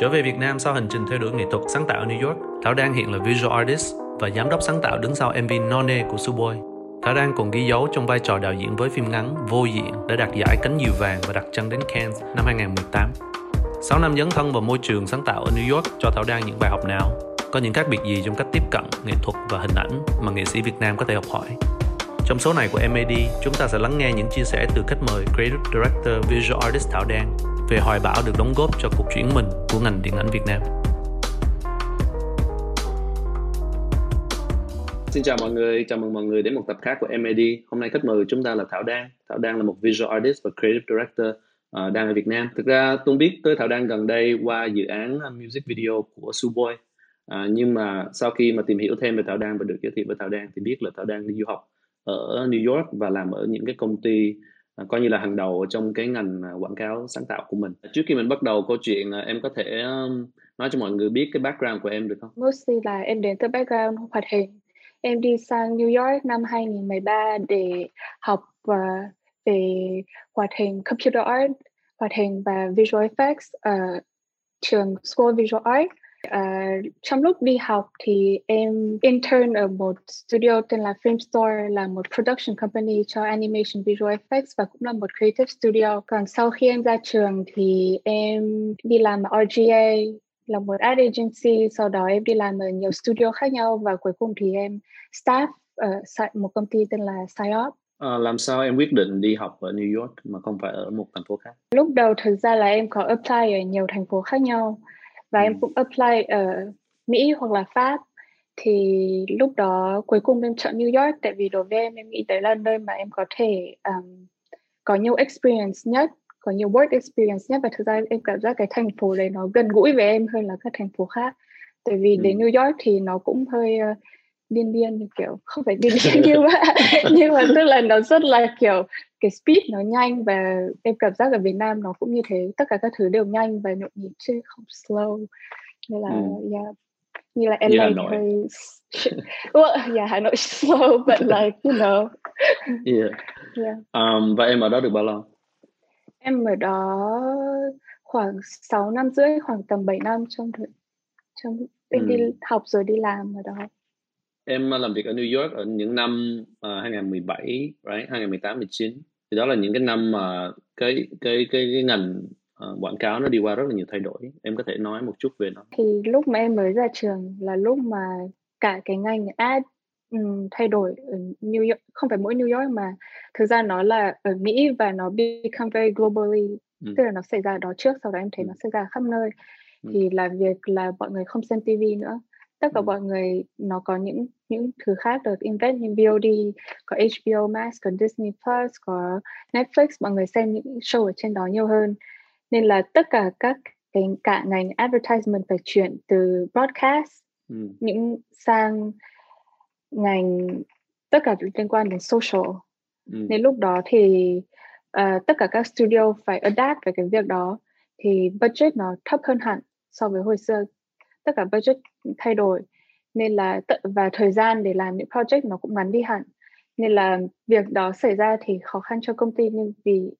Trở về Việt Nam sau hành trình theo đuổi nghệ thuật sáng tạo ở New York, Thảo đang hiện là visual artist và giám đốc sáng tạo đứng sau MV None của Suboy. Thảo đang còn ghi dấu trong vai trò đạo diễn với phim ngắn Vô Diện đã đạt giải cánh diều vàng và đặt chân đến Cannes năm 2018. 6 năm dấn thân vào môi trường sáng tạo ở New York cho Thảo Đang những bài học nào? Có những khác biệt gì trong cách tiếp cận nghệ thuật và hình ảnh mà nghệ sĩ Việt Nam có thể học hỏi? Trong số này của MAD, chúng ta sẽ lắng nghe những chia sẻ từ khách mời Creative Director Visual Artist Thảo Đan về hoài bão được đóng góp cho cuộc chuyển mình của ngành điện ảnh Việt Nam. Xin chào mọi người, chào mừng mọi người đến một tập khác của MAD. Hôm nay khách mời của chúng ta là Thảo Đan. Thảo Đan là một Visual Artist và Creative Director uh, đang ở Việt Nam. Thực ra tôi biết tới Thảo Đan gần đây qua dự án ờ, music video của Suboy. Uh, ờ, nhưng mà sau khi mà tìm hiểu thêm về Thảo Đan và được giới thiệu với Thảo Đan thì biết là Thảo Đan đi du học ở New York và làm ở những cái công ty Ờ, coi như là hàng đầu trong cái ngành à, quảng cáo sáng tạo của mình. Trước khi mình bắt đầu câu chuyện à, em có thể nói cho mọi người biết cái background của em được không? Mostly là em đến từ background hoạt hình. Em đi sang New York năm 2013 để học uh, về hoạt hình computer art, hoạt hình và visual effects ở trường School of Visual Art. Uh, trong lúc đi học thì em intern ở một studio tên là Frame Store là một production company cho animation visual effects và cũng là một creative studio. Còn sau khi em ra trường thì em đi làm ở RGA là một ad agency, sau đó em đi làm ở nhiều studio khác nhau và cuối cùng thì em staff ở một công ty tên là Psyop. À, làm sao em quyết định đi học ở New York mà không phải ở một thành phố khác? Lúc đầu thực ra là em có apply ở nhiều thành phố khác nhau và ừ. em cũng apply ở Mỹ hoặc là Pháp thì lúc đó cuối cùng em chọn New York tại vì đối với em em nghĩ đấy là nơi mà em có thể um, có nhiều experience nhất có nhiều work experience nhất và thực ra em cảm giác cái thành phố đấy nó gần gũi với em hơn là các thành phố khác tại vì ừ. đến New York thì nó cũng hơi uh, điên điên như kiểu không phải điên điên như vậy nhưng mà tức là nó rất là kiểu cái speed nó nhanh và em cảm giác ở Việt Nam nó cũng như thế tất cả các thứ đều nhanh và nhộn nhịp chứ không slow nên là ừ. yeah như là LA yeah, hơi well, yeah Hà Nội slow but like you know yeah. yeah. Um, và em ở đó được bao lâu em ở đó khoảng 6 năm rưỡi khoảng tầm 7 năm trong trong em ừ. đi học rồi đi làm ở đó em làm việc ở New York ở những năm uh, 2017, right, 2018, 19 thì đó là những cái năm mà cái cái cái cái ngành uh, quảng cáo nó đi qua rất là nhiều thay đổi. Em có thể nói một chút về nó. Thì lúc mà em mới ra trường là lúc mà cả cái ngành ad um, thay đổi ở New York, không phải mỗi New York mà thực ra nó là ở Mỹ và nó become very globally, ừ. tức là nó xảy ra đó trước, sau đó em thấy ừ. nó xảy ra khắp nơi. Ừ. Thì là việc là mọi người không xem TV nữa tất cả mọi người nó có những những thứ khác được invest như VOD có HBO Max có Disney Plus có Netflix. Mọi người xem những show ở trên đó nhiều hơn. Nên là tất cả các cái cả ngành advertisement phải chuyển từ broadcast ừ. những sang ngành tất cả liên quan đến social. Ừ. nên lúc đó thì uh, tất cả các studio phải adapt về cái việc đó thì budget nó thấp hơn hẳn so với hồi xưa. Tất cả budget thay đổi. Nên là và thời gian để làm những project nó cũng ngắn đi hẳn. Nên là việc đó xảy ra thì khó khăn cho công ty nhưng vì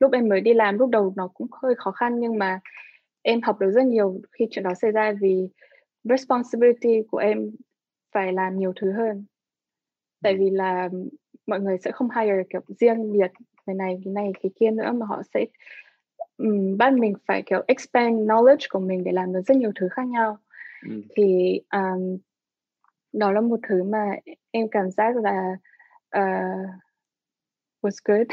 lúc em mới đi làm lúc đầu nó cũng hơi khó khăn nhưng mà em học được rất nhiều khi chuyện đó xảy ra vì responsibility của em phải làm nhiều thứ hơn. Tại vì là mọi người sẽ không hire kiểu riêng biệt người này cái này cái kia nữa mà họ sẽ um, bắt mình phải kiểu expand knowledge của mình để làm được rất nhiều thứ khác nhau ừ. thì um, đó là một thứ mà em cảm giác là uh, was good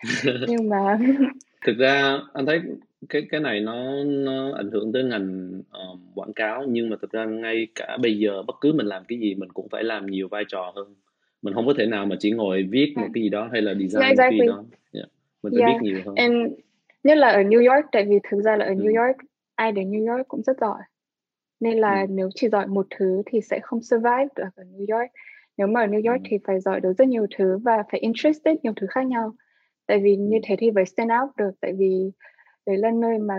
nhưng mà thực ra anh thấy cái cái này nó nó ảnh hưởng tới ngành uh, quảng cáo nhưng mà thực ra ngay cả bây giờ bất cứ mình làm cái gì mình cũng phải làm nhiều vai trò hơn mình không có thể nào mà chỉ ngồi viết một cái gì đó hay là design yeah, exactly. một cái gì đó yeah. mình phải yeah. biết nhiều hơn And nhất là ở New York tại vì thực ra là ở New ừ. York ai đến New York cũng rất giỏi nên là nếu chỉ giỏi một thứ thì sẽ không survive được ở New York. Nếu mà ở New York thì phải giỏi được rất nhiều thứ và phải interested nhiều thứ khác nhau. Tại vì như thế thì phải stand out được tại vì đấy là nơi mà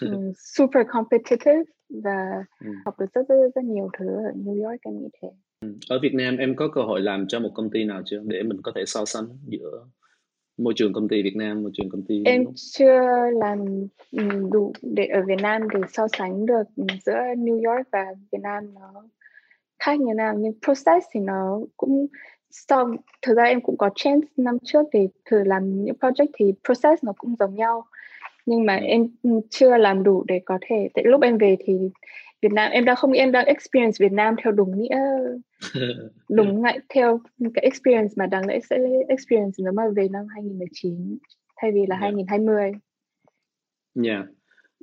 um, super competitive và học được rất, rất rất nhiều thứ ở New York em nghĩ thế. Ở Việt Nam em có cơ hội làm cho một công ty nào chưa? Để mình có thể so sánh giữa môi trường công ty Việt Nam môi trường công ty em chưa làm đủ để ở Việt Nam để so sánh được giữa New York và Việt Nam nó khác như nào. Nhưng process thì nó cũng sau thực ra em cũng có chance năm trước để thử làm những project thì process nó cũng giống nhau. Nhưng mà em chưa làm đủ để có thể tại lúc em về thì Việt Nam em đang không nghĩ em đang experience Việt Nam theo đúng nghĩa đúng ngại theo cái experience mà đáng lẽ sẽ experience nếu mà về năm 2019 thay vì là yeah. 2020. Yeah.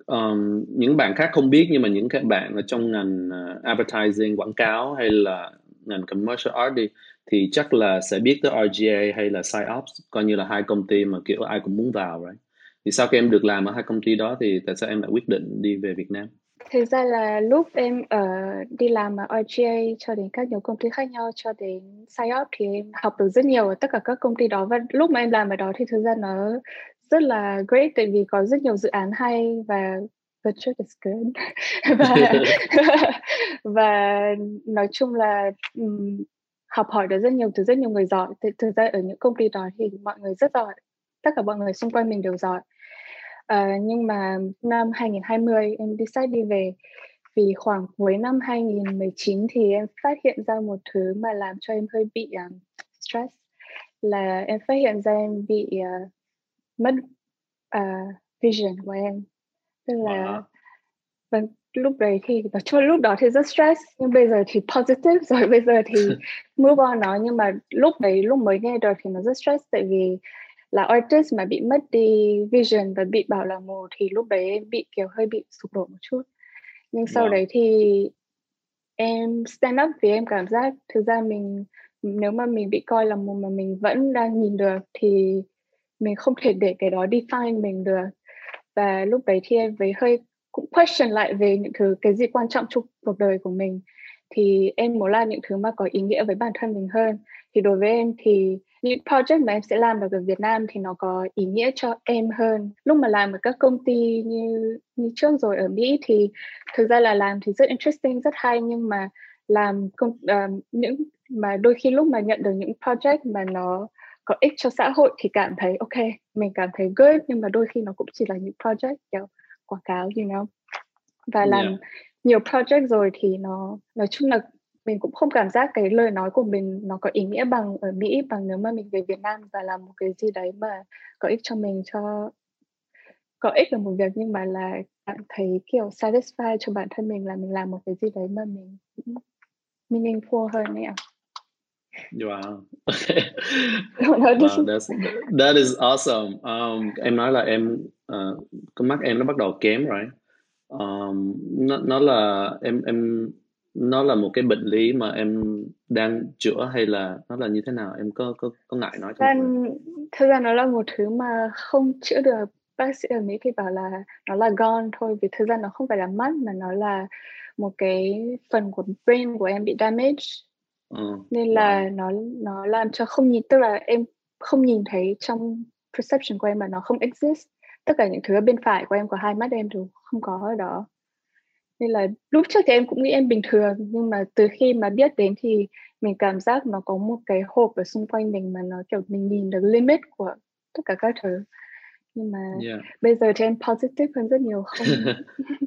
Um, những bạn khác không biết nhưng mà những các bạn ở trong ngành uh, advertising quảng cáo hay là ngành commercial art đi thì chắc là sẽ biết tới RGA hay là PsyOps coi như là hai công ty mà kiểu ai cũng muốn vào right thì sau khi em được làm ở hai công ty đó thì tại sao em lại quyết định đi về Việt Nam thực ra là lúc em ở đi làm ở RGA cho đến các nhiều công ty khác nhau cho đến PsyOps thì em học được rất nhiều ở tất cả các công ty đó. Và lúc mà em làm ở đó thì thực ra nó rất là great tại vì có rất nhiều dự án hay và the truth is good và và nói chung là um, học hỏi được rất nhiều từ rất nhiều người giỏi. Thực ra ở những công ty đó thì mọi người rất giỏi. Tất cả mọi người xung quanh mình đều giỏi à, nhưng mà năm 2020 em decide đi về. Vì khoảng cuối năm 2019 thì em phát hiện ra một thứ mà làm cho em hơi bị um, stress là em phát hiện ra em bị uh, mất uh, vision của em. Tức là wow. vâng lúc đấy thì nói chung lúc đó thì rất stress nhưng bây giờ thì positive rồi bây giờ thì move on nó. Nhưng mà lúc đấy lúc mới nghe được thì nó rất stress tại vì là artist mà bị mất đi vision và bị bảo là mù thì lúc đấy em bị kiểu hơi bị sụp đổ một chút. Nhưng sau wow. đấy thì em stand up vì em cảm giác thực ra mình nếu mà mình bị coi là mù mà mình vẫn đang nhìn được thì mình không thể để cái đó define mình được. Và lúc đấy thì em với hơi cũng question lại về những thứ cái gì quan trọng trong cuộc đời của mình. Thì em muốn làm những thứ mà có ý nghĩa với bản thân mình hơn. Thì đối với em thì những project mà em sẽ làm được ở Việt Nam thì nó có ý nghĩa cho em hơn lúc mà làm ở các công ty như như trước rồi ở Mỹ thì thực ra là làm thì rất interesting rất hay nhưng mà làm công uh, những mà đôi khi lúc mà nhận được những project mà nó có ích cho xã hội thì cảm thấy ok mình cảm thấy good nhưng mà đôi khi nó cũng chỉ là những project kiểu quảng cáo you know và làm yeah. nhiều project rồi thì nó nói chung là mình cũng không cảm giác cái lời nói của mình nó có ý nghĩa bằng ở Mỹ bằng nếu mà mình về Việt Nam và làm một cái gì đấy mà có ích cho mình cho có ích là một việc nhưng mà là cảm thấy kiểu satisfied cho bản thân mình là mình làm một cái gì đấy mà mình cũng meaningful hơn ấy ạ. Wow. wow that's, that is awesome. Um, em nói là em uh, con mắt em nó bắt đầu kém rồi. Um, nó, nó là em em nó là một cái bệnh lý mà em đang chữa hay là nó là như thế nào? Em có có có ngại nói cho em thực ra nó là một thứ mà không chữa được. Bác sĩ ở Mỹ thì bảo là nó là gone thôi vì thực ra nó không phải là mắt mà nó là một cái phần của brain của em bị damage. Ừ. nên là wow. nó nó làm cho không nhìn tức là em không nhìn thấy trong perception của em mà nó không exist. Tất cả những thứ ở bên phải của em của hai mắt em đều không có ở đó nên là lúc trước thì em cũng nghĩ em bình thường nhưng mà từ khi mà biết đến thì mình cảm giác nó có một cái hộp ở xung quanh mình mà nó kiểu mình nhìn được limit của tất cả các thứ. Nhưng mà yeah. bây giờ thì em positive hơn rất nhiều không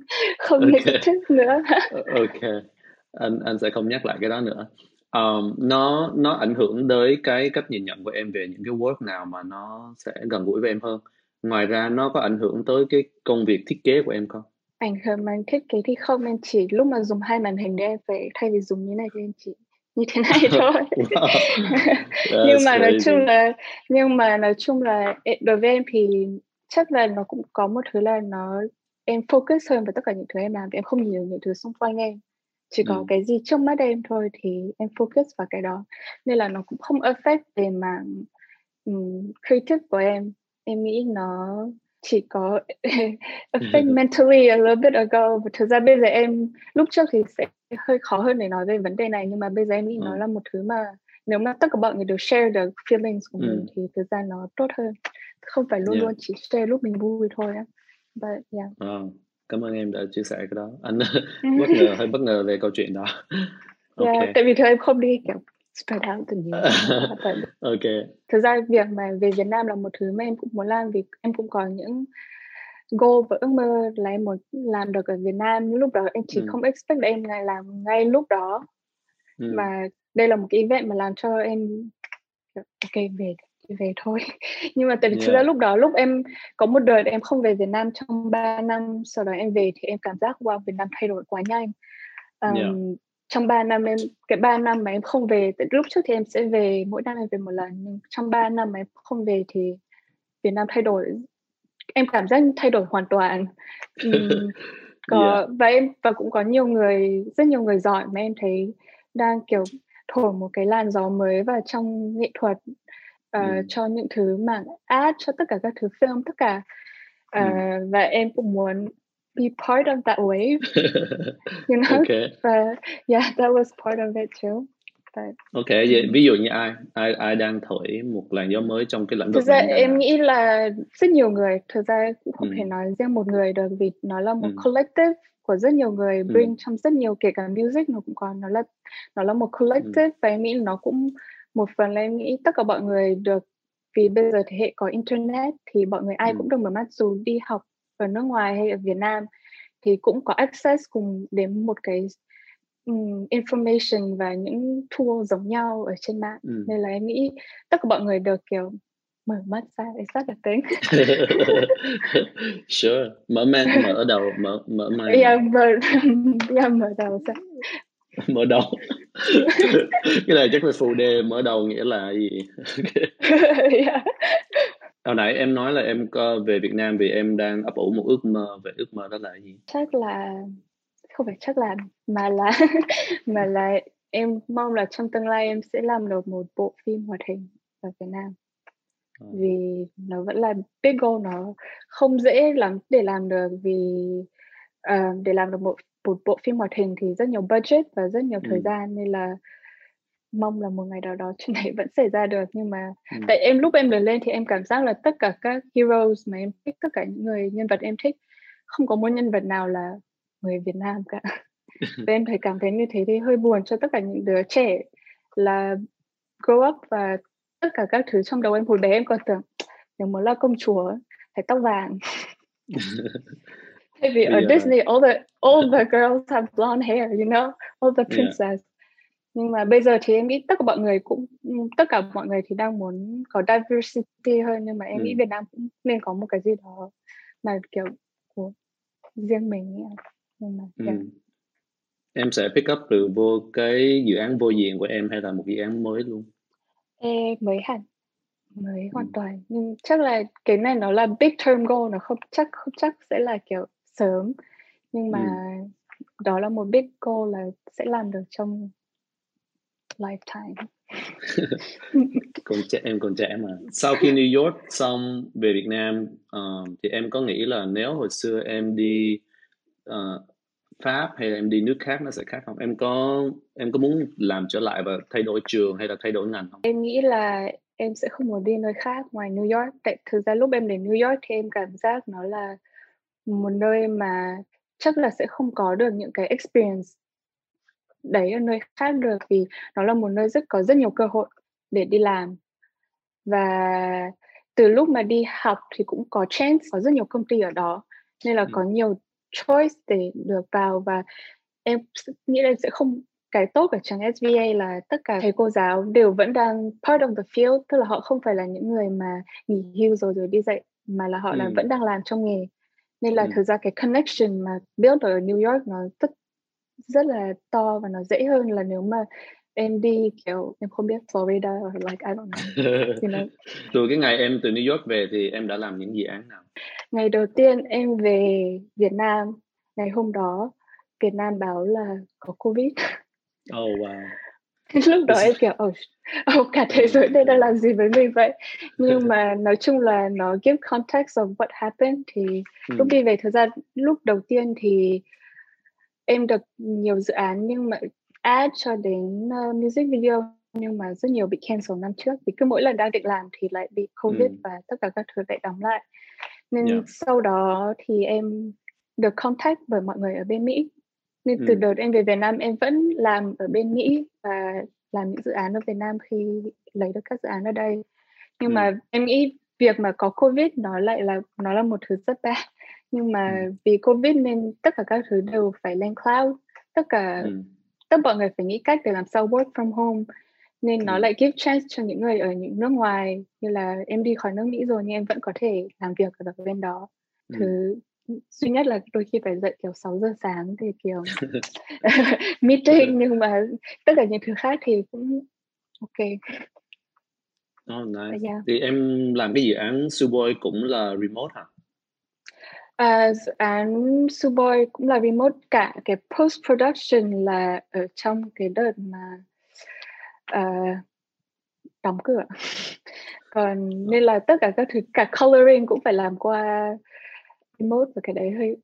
không okay. negative nữa. Ok. Anh anh sẽ không nhắc lại cái đó nữa. Um, nó nó ảnh hưởng tới cái cách nhìn nhận của em về những cái work nào mà nó sẽ gần gũi với em hơn. Ngoài ra nó có ảnh hưởng tới cái công việc thiết kế của em không ảnh hưởng màn thiết kế thì không em chỉ lúc mà dùng hai màn hình để em phải thay vì dùng như này thì em chỉ như thế này thôi. Nhưng mà nói chung là nhưng mà nói chung là đối với em thì chắc là nó cũng có một thứ là nó em focus hơn vào tất cả những thứ em làm em không nhìn được những thứ xung quanh em. Chỉ có ừ. cái gì trước mắt em thôi thì em focus vào cái đó. Nên là nó cũng không affect về mảng um, creative của em. Em nghĩ nó chỉ có affect mentally a little bit ago và thực ra bây giờ em lúc trước thì sẽ hơi khó hơn để nói về vấn đề này nhưng mà bây giờ em nghĩ ừ. nó là một thứ mà nếu mà tất cả mọi người đều share được feelings của ừ. mình thì thực ra nó tốt hơn không phải luôn yeah. luôn chỉ share lúc mình vui thôi á but yeah oh, cảm ơn em đã chia sẻ cái đó anh bất ngờ hơi bất ngờ về câu chuyện đó okay. yeah, tại vì thường em không đi kiểu spread out từ nhiều ok thực ra việc mà về Việt Nam là một thứ mà em cũng muốn làm vì em cũng có những goal và ước mơ là em muốn làm được ở Việt Nam lúc đó em chỉ ừ. không expect là em lại làm ngay lúc đó ừ. mà đây là một cái event mà làm cho em ok về về thôi nhưng mà tại vì yeah. thực ra lúc đó lúc em có một đời em không về Việt Nam trong 3 năm sau đó em về thì em cảm giác wow Việt Nam thay đổi quá nhanh um, yeah. Trong 3 năm em cái 3 năm mà em không về lúc trước thì em sẽ về mỗi năm em về một lần nhưng trong 3 năm mà em không về thì Việt Nam thay đổi em cảm giác thay đổi hoàn toàn um, có yeah. và em và cũng có nhiều người rất nhiều người giỏi mà em thấy đang kiểu thổi một cái làn gió mới vào trong nghệ thuật uh, ừ. cho những thứ mảng ad cho tất cả các thứ film tất cả uh, ừ. và em cũng muốn be part of that wave you know okay. but yeah that was part of it too but, ok vậy ví dụ như ai ai ai đang thổi một làn gió mới trong cái lĩnh vực thực ra em nghĩ là rất nhiều người thực ra cũng không ừ. thể nói riêng một người được vì nó là một ừ. collective của rất nhiều người ừ. bring ừ. trong rất nhiều kể cả music nó cũng còn nó là nó là một collective ừ. và em nghĩ nó cũng một phần là em nghĩ tất cả mọi người được vì bây giờ thế hệ có internet thì mọi người ai ừ. cũng được mở mắt dù đi học ở nước ngoài hay ở Việt Nam thì cũng có access cùng đến một cái um, information và những tool giống nhau ở trên mạng. Ừ. nên là em nghĩ tất cả mọi người được kiểu mở mắt ra để sát được tính. Sure. Mở mang mở đầu mở mở mang. yeah, mở yeah, mở đầu ra mở đầu cái này chắc là phụ đề mở đầu nghĩa là gì yeah. hồi nãy em nói là em có về Việt Nam vì em đang ấp ủ một ước mơ về ước mơ đó là gì chắc là không phải chắc là mà là mà là em mong là trong tương lai em sẽ làm được một bộ phim hoạt hình ở Việt Nam Ờ. vì nó vẫn là big goal nó không dễ lắm để làm được vì uh, để làm được một, một bộ phim hoạt hình thì rất nhiều budget và rất nhiều ừ. thời gian nên là mong là một ngày nào đó chuyện này vẫn xảy ra được nhưng mà ừ. tại em lúc em lớn lên thì em cảm giác là tất cả các heroes mà em thích tất cả những người nhân vật em thích không có một nhân vật nào là người Việt Nam cả và em thấy cảm thấy như thế thì hơi buồn cho tất cả những đứa trẻ là grow up và tất cả các thứ trong đầu em hồi bé em còn tưởng nếu muốn là công chúa phải tóc vàng Thay vì ở Disney all the all the girls have blonde hair you know all the princess yeah. nhưng mà bây giờ thì em nghĩ tất cả mọi người cũng tất cả mọi người thì đang muốn có diversity hơn nhưng mà em ừ. nghĩ Việt Nam cũng nên có một cái gì đó mà kiểu của riêng mình nhưng mà yeah. ừ. em sẽ pick up từ vô cái dự án vô diện của em hay là một dự án mới luôn Ê, mới hẳn, mới hoàn toàn. Nhưng chắc là cái này nó là big term goal, nó không chắc không chắc sẽ là kiểu sớm. Nhưng mà Ừm. đó là một big goal là sẽ làm được trong lifetime. Còn trẻ em còn trẻ mà. Sau khi New York xong về Việt Nam, ờ, thì em có nghĩ là nếu hồi xưa em đi, ờ, Pháp hay là em đi nước khác nó sẽ khác không? Em có em có muốn làm trở lại và thay đổi trường hay là thay đổi ngành không? Em nghĩ là em sẽ không muốn đi nơi khác ngoài New York. Tại thực ra lúc em đến New York thì em cảm giác nó là một nơi mà chắc là sẽ không có được những cái experience đấy ở nơi khác được vì nó là một nơi rất có rất nhiều cơ hội để đi làm và từ lúc mà đi học thì cũng có chance có rất nhiều công ty ở đó nên là ừ. có nhiều choice để được vào và em nghĩ là sẽ không cái tốt ở trường SVA là tất cả thầy cô giáo đều vẫn đang part of the field tức là họ không phải là những người mà nghỉ hưu rồi rồi đi dạy mà là họ ừ. là vẫn đang làm trong nghề nên là ừ. thực ra cái connection mà build ở New York nó rất rất là to và nó dễ hơn là nếu mà em đi kiểu em không biết Florida or like I don't know you know. Từ cái ngày em từ New York về thì em đã làm những dự án nào? Ngày đầu tiên em về Việt Nam ngày hôm đó Việt Nam báo là có Covid. Oh wow lúc đó em kiểu oh, oh cả thế giới đây đang làm gì với mình vậy nhưng mà nói chung là nó give context of what happened thì ừ. lúc đi về thời gian lúc đầu tiên thì em được nhiều dự án nhưng mà ad cho đến uh, music video nhưng mà rất nhiều bị cancel năm trước vì cứ mỗi lần đang định làm thì lại bị covid ừ. và tất cả các thứ lại đóng lại nên yeah. sau đó thì em được contact bởi mọi người ở bên Mỹ nên ừ. từ đợt em về Việt Nam em vẫn làm ở bên Mỹ và làm những dự án ở Việt Nam khi lấy được các dự án ở đây nhưng ừ. mà em nghĩ việc mà có covid nó lại là nó là một thứ rất bad nhưng mà ừ. vì covid nên tất cả các thứ đều phải lên cloud tất cả ừ. tất mọi người phải nghĩ cách để làm sao work from home nên ừ. nó lại give chance cho những người ở những nước ngoài như là em đi khỏi nước Mỹ rồi nhưng em vẫn có thể làm việc ở bên đó ừ. thứ duy nhất là đôi khi phải dậy kiểu 6 giờ sáng thì kiểu meeting nhưng mà tất cả những thứ khác thì cũng ok Oh, nice. Yeah. Thì em làm cái dự án Suboy cũng là remote hả? À, dự án Suboy cũng là remote cả cái post production là ở trong cái đợt mà uh, đóng cửa còn nên là tất cả các thứ cả coloring cũng phải làm qua remote và cái đấy hơi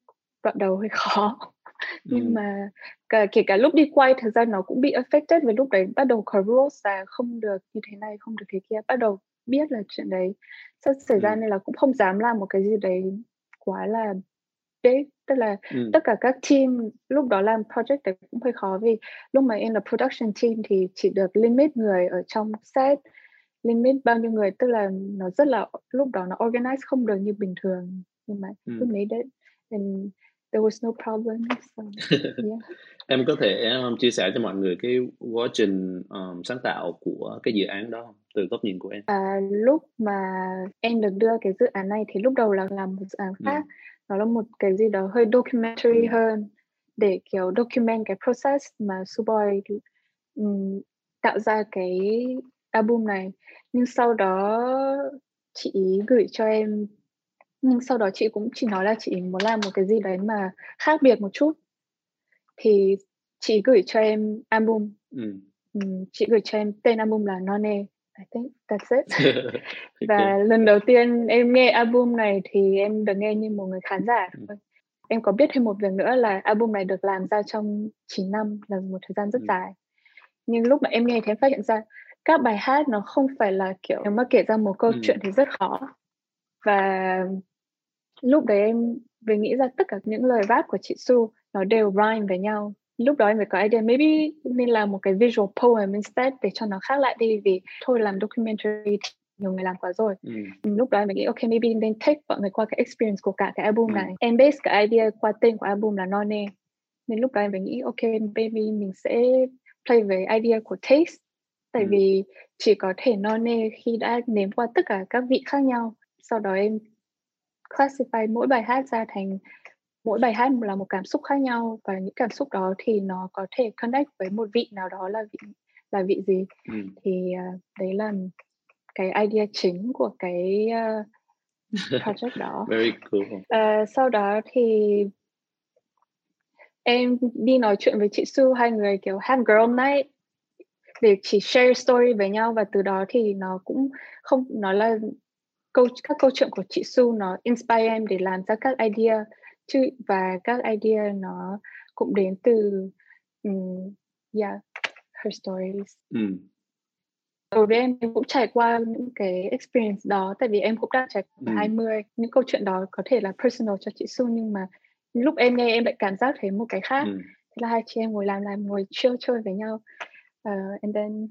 đoạn đầu hơi khó nhưng ừ. mà cả, kể cả lúc đi quay thời gian nó cũng bị affected vì lúc đấy bắt đầu có rules là không được như thế này không được thế kia bắt đầu biết là chuyện đấy sắp xảy ra ừ. nên là cũng không dám làm một cái gì đấy quá là big tức là ừ. tất cả các team lúc đó làm project đấy cũng hơi khó vì lúc mà em là production team thì chỉ được limit người ở trong set limit bao nhiêu người tức là nó rất là lúc đó nó organize không được như bình thường nhưng mà ừ. made it and there was no problem so, yeah. em có thể um, chia sẻ cho mọi người cái quá trình um, sáng tạo của cái dự án đó từ góc nhìn của em à, lúc mà em được đưa cái dự án này thì lúc đầu là làm một dự án khác ừ. nó là một cái gì đó hơi documentary ừ. hơn để kiểu document cái process mà Suboy um, tạo ra cái album này nhưng sau đó chị gửi cho em nhưng sau đó chị cũng chỉ nói là chị muốn làm một cái gì đấy mà khác biệt một chút thì chị gửi cho em album ừ. chị gửi cho em tên album là None I think that's it và lần đầu tiên em nghe album này thì em được nghe như một người khán giả ừ. em có biết thêm một việc nữa là album này được làm ra trong 9 năm là một thời gian rất ừ. dài nhưng lúc mà em nghe thì em phát hiện ra các bài hát nó không phải là kiểu nếu mà kể ra một câu ừ. chuyện thì rất khó và lúc đấy em về nghĩ ra tất cả những lời rap của chị Su nó đều rhyme với nhau lúc đó em mới có idea maybe nên làm một cái visual poem instead để cho nó khác lại đi vì thôi làm documentary nhiều người làm quá rồi ừ. lúc đó em mới nghĩ ok maybe nên take mọi người qua cái experience của cả cái album ừ. này em base cái idea qua tên của album là None nên lúc đó em mới nghĩ ok maybe mình sẽ play về idea của taste tại ừ. vì chỉ có thể None khi đã nếm qua tất cả các vị khác nhau sau đó em classify mỗi bài hát ra thành mỗi bài hát là một cảm xúc khác nhau và những cảm xúc đó thì nó có thể connect với một vị nào đó là vị là vị gì ừ. thì uh, đấy là cái idea chính của cái uh, project đó. Very cool. Uh, sau đó thì em đi nói chuyện với chị Su hai người kiểu have girl night để chỉ share story với nhau và từ đó thì nó cũng không nó là câu các câu chuyện của chị Su nó inspire em để làm ra các idea chứ và các idea nó cũng đến từ um, yeah her stories. Ừ. Đối với em, em cũng trải qua những cái experience đó tại vì em cũng đã trải qua ừ. 20 những câu chuyện đó có thể là personal cho chị Su nhưng mà lúc em nghe em lại cảm giác thấy một cái khác. Ừ. Thế là hai chị em ngồi làm làm ngồi chill chơi với nhau. Uh, and then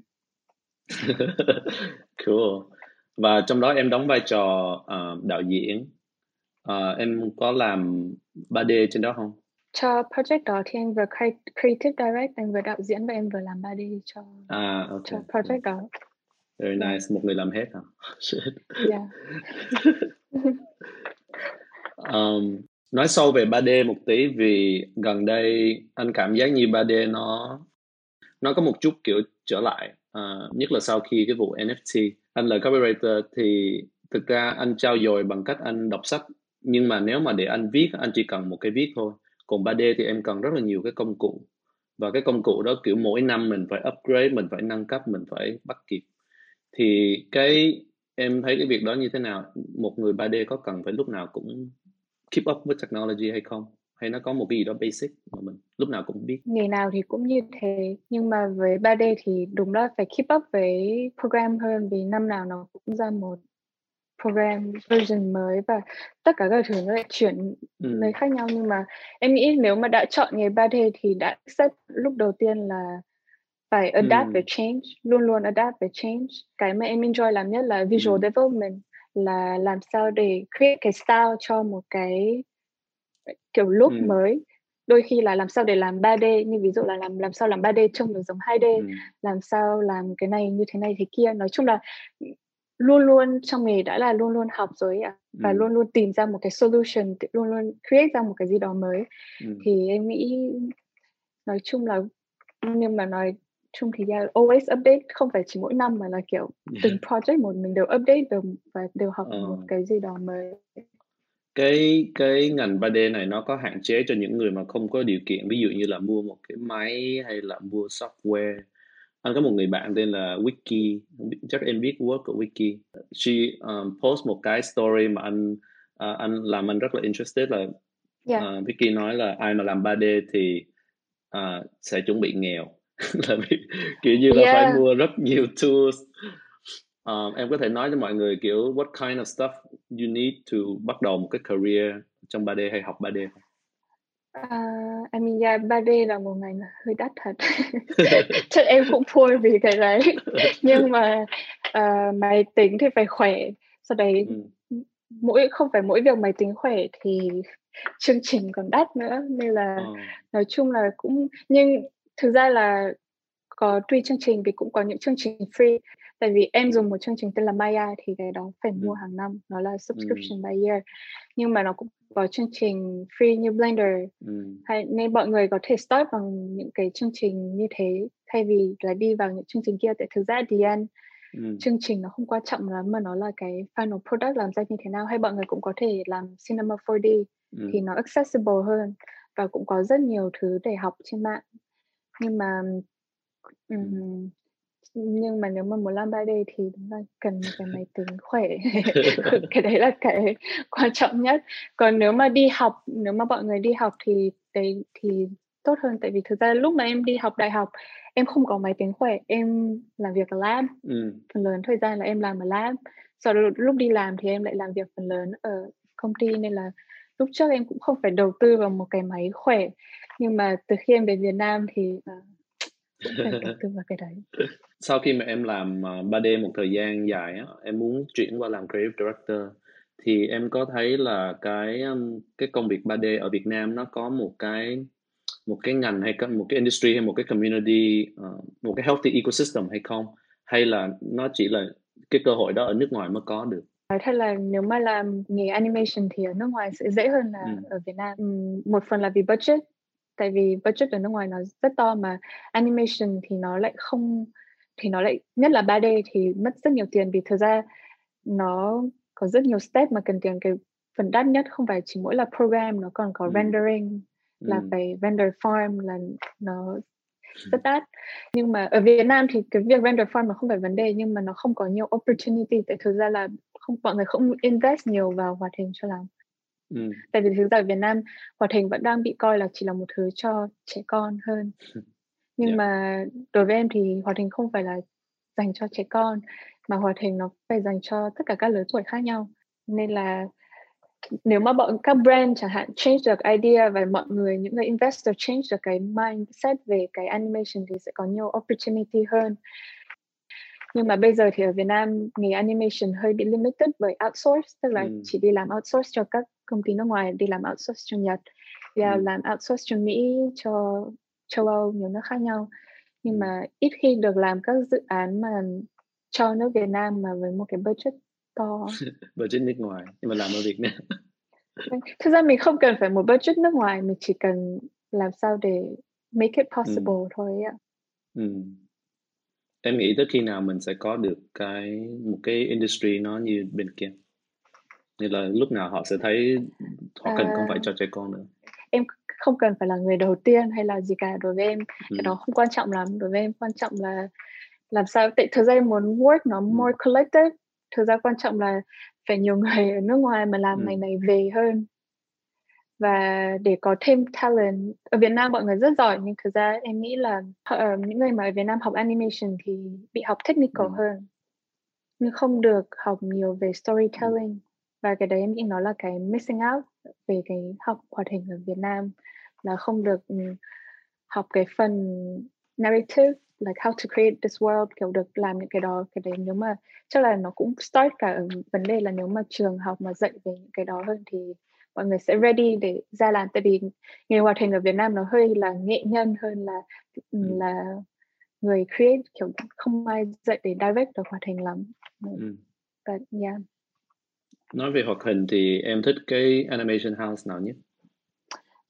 cool và trong đó em đóng vai trò uh, đạo diễn. Uh, em có làm 3D trên đó không? Cho project đó thì em vừa creative direct em vừa đạo diễn và em vừa làm 3D cho à, okay. cho project đó. Very nice một người làm hết hả? Yeah. um, nói sâu về 3D một tí vì gần đây anh cảm giác như 3D nó nó có một chút kiểu trở lại uh, nhất là sau khi cái vụ NFT anh là copywriter thì thực ra anh trao dồi bằng cách anh đọc sách. Nhưng mà nếu mà để anh viết, anh chỉ cần một cái viết thôi. Còn 3D thì em cần rất là nhiều cái công cụ. Và cái công cụ đó kiểu mỗi năm mình phải upgrade, mình phải nâng cấp, mình phải bắt kịp. Thì cái, em thấy cái việc đó như thế nào? Một người 3D có cần phải lúc nào cũng keep up với technology hay không? Hay nó có một cái gì đó basic mà mình lúc nào cũng biết nghề nào thì cũng như thế nhưng mà với 3D thì đúng là phải keep up với program hơn vì năm nào nó cũng ra một program version mới và tất cả các thứ nó lại chuyển ừ. nơi khác nhau nhưng mà em nghĩ nếu mà đã chọn nghề 3D thì đã set lúc đầu tiên là phải adapt ừ. với change luôn luôn adapt với change cái mà em enjoy làm nhất là visual ừ. development là làm sao để create cái style cho một cái kiểu look ừ. mới đôi khi là làm sao để làm 3D như ví dụ là làm làm sao làm 3D trông được giống 2D ừ. làm sao làm cái này như thế này thế kia nói chung là luôn luôn trong nghề đã là luôn luôn học rồi ạ và ừ. luôn luôn tìm ra một cái solution luôn luôn create ra một cái gì đó mới ừ. thì em nghĩ nói chung là nhưng mà nói chung thì yeah, always update không phải chỉ mỗi năm mà là kiểu từng project một mình đều update được và đều học uh. một cái gì đó mới cái cái ngành 3D này nó có hạn chế cho những người mà không có điều kiện. Ví dụ như là mua một cái máy hay là mua software. Anh có một người bạn tên là Wiki. Chắc em biết work của Wiki. She um, post một cái story mà anh uh, anh làm anh rất là interested là yeah. uh, Wiki nói là ai mà làm 3D thì uh, sẽ chuẩn bị nghèo. Là vì, kiểu như là yeah. phải mua rất nhiều tools um, em có thể nói cho mọi người kiểu what kind of stuff you need to bắt đầu một cái career trong 3D hay học 3D không? Uh, I mean, yeah, 3D là một ngành hơi đắt thật. Chắc em cũng poor vì cái đấy. Nhưng mà uh, máy tính thì phải khỏe. Sau đấy ừ. mỗi không phải mỗi việc máy tính khỏe thì chương trình còn đắt nữa nên là ừ. nói chung là cũng nhưng thực ra là có tùy chương trình vì cũng có những chương trình free tại vì em dùng một chương trình tên là Maya thì cái đó phải mua hàng năm nó là subscription by year. Nhưng mà nó cũng có chương trình free như Blender. Hay nên mọi người có thể start bằng những cái chương trình như thế thay vì là đi vào những chương trình kia. Tại thực ra thì end Ừ. chương trình nó không quan trọng lắm mà nó là cái final product làm ra như thế nào. Hay mọi người cũng có thể làm cinema 4D ừ. thì nó accessible hơn và cũng có rất nhiều thứ để học trên mạng. Nhưng mà um, nhưng mà nếu mà muốn làm 3D thì đúng là cần một cái máy tính khỏe. Cái đấy là cái quan trọng nhất. Còn nếu mà đi học nếu mà mọi người đi học thì đấy thì tốt hơn. Tại vì thực ra lúc mà em đi học đại học em không có máy tính khỏe. Em làm việc ở lab. Ừ. phần lớn thời gian là em làm ở lab. Sau đó lúc đi làm thì em lại làm việc phần lớn ở công ty. Nên là lúc trước em cũng không phải đầu tư vào một cái máy khỏe. Nhưng mà từ khi em về Việt Nam thì uh, phải đầu tư vào cái đấy sau khi mà em làm 3D ờ, một thời gian dài á, em muốn chuyển qua làm creative director thì em có thấy là cái cái công việc 3D ở Việt Nam nó có một cái một cái ngành hay một cái industry hay một cái community uh, một cái healthy ecosystem hay không? Hay là nó chỉ là cái cơ hội đó ở nước ngoài mới có được? Nói thật là nếu mà làm nghề animation thì ở nước ngoài sẽ dễ hơn là ừ. ở Việt Nam. Một phần là vì budget tại vì budget ở nước ngoài nó rất to mà animation thì nó lại không thì nó lại nhất là 3D thì mất rất nhiều tiền vì thực ra nó có rất nhiều step mà cần tiền cái phần đắt nhất không phải chỉ mỗi là program nó còn có ừ. rendering là ừ. phải render farm là nó rất đắt nhưng mà ở Việt Nam thì cái việc render farm nó không phải vấn đề nhưng mà nó không có nhiều opportunity tại thực ra là không mọi người không invest nhiều vào hoạt hình cho lắm ừ. tại vì thực ra ở Việt Nam hoạt hình vẫn đang bị coi là chỉ là một thứ cho trẻ con hơn nhưng yeah. mà đối với em thì hoạt hình không phải là dành cho trẻ con mà hoạt hình nó phải dành cho tất cả các lứa tuổi khác nhau nên là nếu mà bọn các brand chẳng hạn change được idea và mọi người những người investor change được cái mindset về cái animation thì sẽ có nhiều opportunity hơn nhưng mà bây giờ thì ở Việt Nam nghề animation hơi bị limited bởi outsource tức là ừ. chỉ đi làm outsource cho các công ty nước ngoài đi làm outsource cho Nhật đi ừ. làm outsource cho Mỹ cho châu Âu nhiều nước khác nhau. Nhưng mà ít khi được làm các dự án mà cho nước Việt Nam mà với một cái budget to. Budget nước ngoài nhưng mà làm ở Việt Nam. Thực ra mình không cần phải một budget nước ngoài mình chỉ cần làm sao để make it possible ừ. thôi ạ. Ừ. em nghĩ tới khi nào mình sẽ có được cái một cái industry nó như bên kia? Như là lúc nào họ sẽ thấy họ cần à, không phải cho trẻ con nữa không cần phải là người đầu tiên hay là gì cả đối với em ừ. cái đó không quan trọng lắm đối với em quan trọng là làm sao tại thực ra em muốn work nó ừ. more collective thực ra quan trọng là phải nhiều người ở nước ngoài mà làm ừ. ngành này về hơn và để có thêm talent ở Việt Nam mọi người rất giỏi nhưng thực ra em nghĩ là uh, những người mà ở Việt Nam học animation thì bị học technical ừ. hơn nhưng không được học nhiều về storytelling ừ. và cái đấy em nghĩ nó là cái missing out về cái học hoạt hình ở Việt Nam là không được um, học cái phần narrative like how to create this world kiểu được làm những cái đó cái đấy. Nếu mà chắc là nó cũng start cả ở vấn đề là nếu mà trường học mà dạy về những cái đó hơn thì mọi người sẽ ready để ra làm. Tại vì nghề hoạt hình ở Việt Nam nó hơi là nghệ nhân hơn là ừ. là người create kiểu không ai dạy để direct được hoạt hình lắm. Ừ. but yeah. Nói về hoạt hình thì em thích cái animation house nào nhất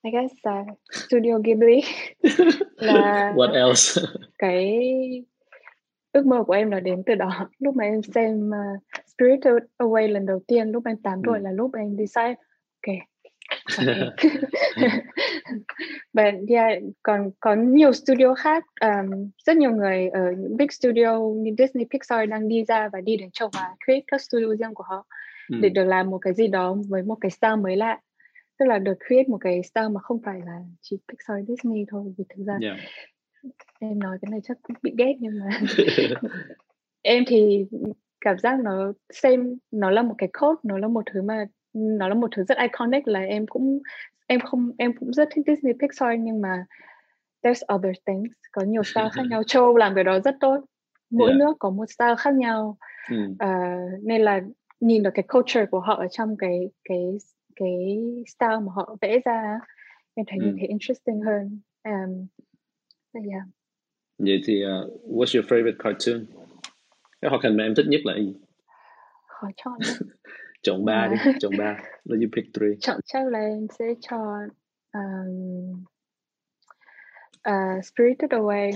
I guess uh, Studio Ghibli là What else? cái ước mơ của em là đến từ đó lúc mà em xem uh, Spirited Away lần đầu tiên lúc em 8 ừ. tuổi là lúc em decide ok But yeah, còn có nhiều studio khác um, rất nhiều người ở những big studio như Disney, Pixar đang đi ra và đi đến châu Á create các studio riêng của họ ừ. để được làm một cái gì đó với một cái style mới lạ tức là được create một cái style mà không phải là chỉ Pixar Disney thôi vì thực ra yeah. em nói cái này chắc cũng bị ghét nhưng mà em thì cảm giác nó xem nó là một cái code nó là một thứ mà nó là một thứ rất iconic là em cũng em không em cũng rất thích Disney Pixar nhưng mà there's other things có nhiều style khác nhau châu làm cái đó rất tốt mỗi yeah. nước có một style khác nhau mm. uh, nên là nhìn được cái culture của họ ở trong cái cái cái style mà họ vẽ ra em thấy mm. như thế interesting hơn. Um, yeah. vậy thì uh, what's your favorite cartoon? Cái hoạt hình mà em thích nhất là gì? Khó chọn. Chọn ba đi chọn ba. Let you pick three. Chọn chắc là em sẽ chọn um, uh, Spirited Away.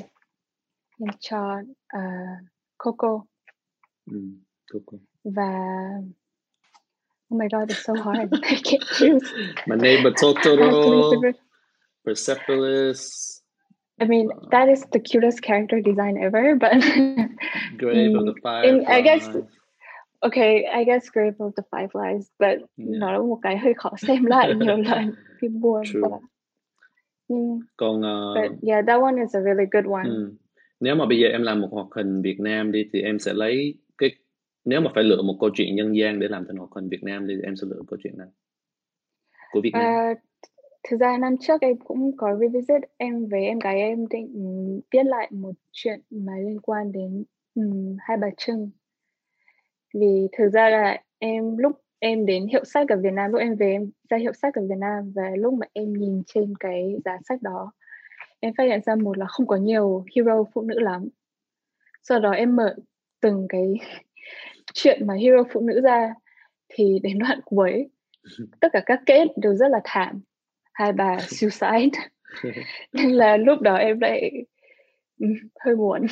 Em chọn uh, Coco. Mm, Coco. Và oh my god it's so hard I can't choose My Neighbor Totoro Persepolis I mean, uh, that is the cutest character design ever, but Grave of the Fireflies. I guess okay, I guess Grave of the Fireflies, but yeah. nó là một cái hơi khó xem lại nhiều lần phim buồn quá. Mm. Còn uh, but yeah, that one is a really good one. Ừ. Nếu mà bây giờ em làm một hoạt hình Việt Nam đi thì em sẽ lấy cái nếu mà phải lựa một câu chuyện nhân gian để làm thành hoạt hình Việt Nam thì em sẽ lựa câu chuyện nào? Của Việt Nam? Uh, thực ra năm trước em cũng có revisit em với em gái em định ừ, viết lại một chuyện mà liên quan đến um, hai bà Trưng. Vì thực ra là em lúc em đến hiệu sách ở Việt Nam lúc em về em ra hiệu sách ở Việt Nam và lúc mà em nhìn trên cái giá sách đó em phát hiện ra một là không có nhiều hero phụ nữ lắm. Sau đó em mở từng cái chuyện mà hero phụ nữ ra thì đến đoạn cuối tất cả các kết đều rất là thảm. Hai bà suicide. Nên là lúc đó em lại hơi buồn.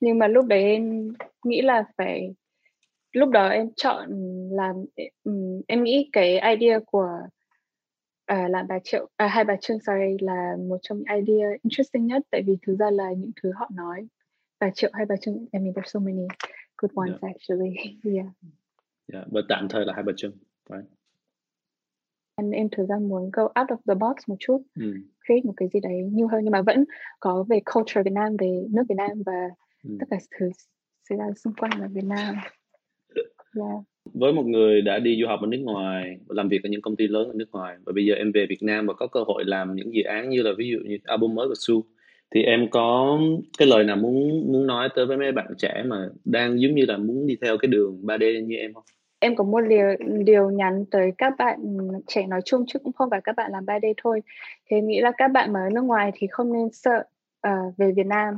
Nhưng mà lúc đấy em nghĩ là phải lúc đó em chọn làm um, em nghĩ cái idea của uh, làm bà triệu à, hai bà trương sorry là một trong những idea interesting nhất tại vì thực ra là những thứ họ nói. Bà triệu hai bà trương I mean there's so many good ones yeah. actually yeah yeah but tạm thời là hai bà trương right em em thực ra muốn go out of the box một chút mm. create một cái gì đấy nhiều hơn nhưng mà vẫn có về culture Việt Nam về nước Việt Nam và mm. tất cả thứ xảy ra xung quanh ở Việt Nam yeah. với một người đã đi du học ở nước ngoài làm việc ở những công ty lớn ở nước ngoài và bây giờ em về Việt Nam và có cơ hội làm những dự án như là ví dụ như album mới của Su thì em có cái lời nào muốn muốn nói tới với mấy bạn trẻ mà đang giống như là muốn đi theo cái đường 3D như em không? Em có một điều, điều nhắn tới các bạn trẻ nói chung chứ cũng không phải các bạn làm 3D thôi. Thế nghĩ là các bạn mà ở nước ngoài thì không nên sợ uh, về Việt Nam.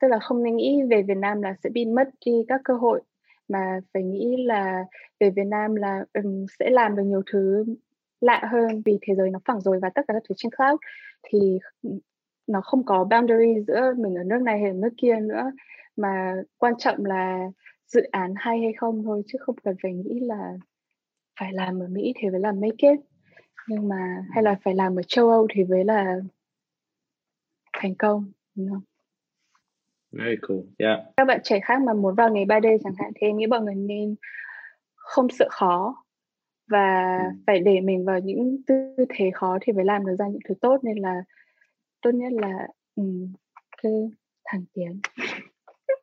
Tức là không nên nghĩ về Việt Nam là sẽ bị mất đi các cơ hội mà phải nghĩ là về Việt Nam là um, sẽ làm được nhiều thứ lạ hơn vì thế giới nó phẳng rồi và tất cả các thứ trên cloud thì nó không có boundary giữa mình ở nước này hay ở nước kia nữa mà quan trọng là dự án hay hay không thôi chứ không cần phải nghĩ là phải làm ở Mỹ thì phải làm make it nhưng mà hay là phải làm ở châu Âu thì mới là thành công đúng không? Very cool. Yeah. Các bạn trẻ khác mà muốn vào nghề 3D chẳng hạn thì em nghĩ mọi người nên không sợ khó và ừ. phải để mình vào những tư thế khó thì mới làm được ra những thứ tốt nên là tốt nhất là um, cứ thẳng tiến.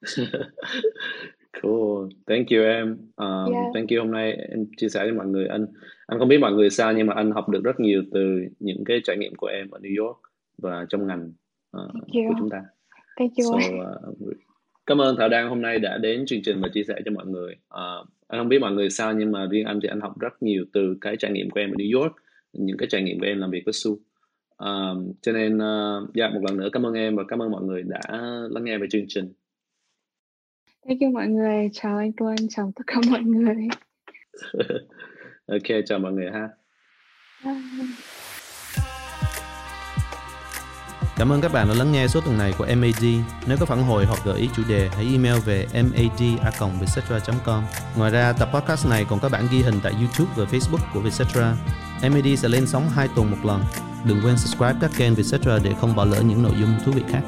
cool. Thank you em. Um, yeah. Thank you hôm nay em chia sẻ với mọi người. Anh anh không biết mọi người sao nhưng mà anh học được rất nhiều từ những cái trải nghiệm của em ở New York và trong ngành uh, của chúng ta. Thank you. So, uh, cảm ơn Thảo Đăng hôm nay đã đến chương trình và chia sẻ cho mọi người. Uh, anh không biết mọi người sao nhưng mà riêng anh thì anh học rất nhiều từ cái trải nghiệm của em ở New York, những cái trải nghiệm của em làm việc với Su. Um, cho nên uh, dạ một lần nữa cảm ơn em và cảm ơn mọi người đã lắng nghe về chương trình. Thank you mọi người, chào anh Tuân, chào tất cả mọi người. ok, chào mọi người ha. Bye. Cảm ơn các bạn đã lắng nghe số tuần này của MAD. Nếu có phản hồi hoặc gợi ý chủ đề, hãy email về mad.vietcetera.com. Ngoài ra, tập podcast này còn có bản ghi hình tại YouTube và Facebook của Vietcetera. MAD sẽ lên sóng 2 tuần một lần. Đừng quên subscribe các kênh Vietcetera để không bỏ lỡ những nội dung thú vị khác.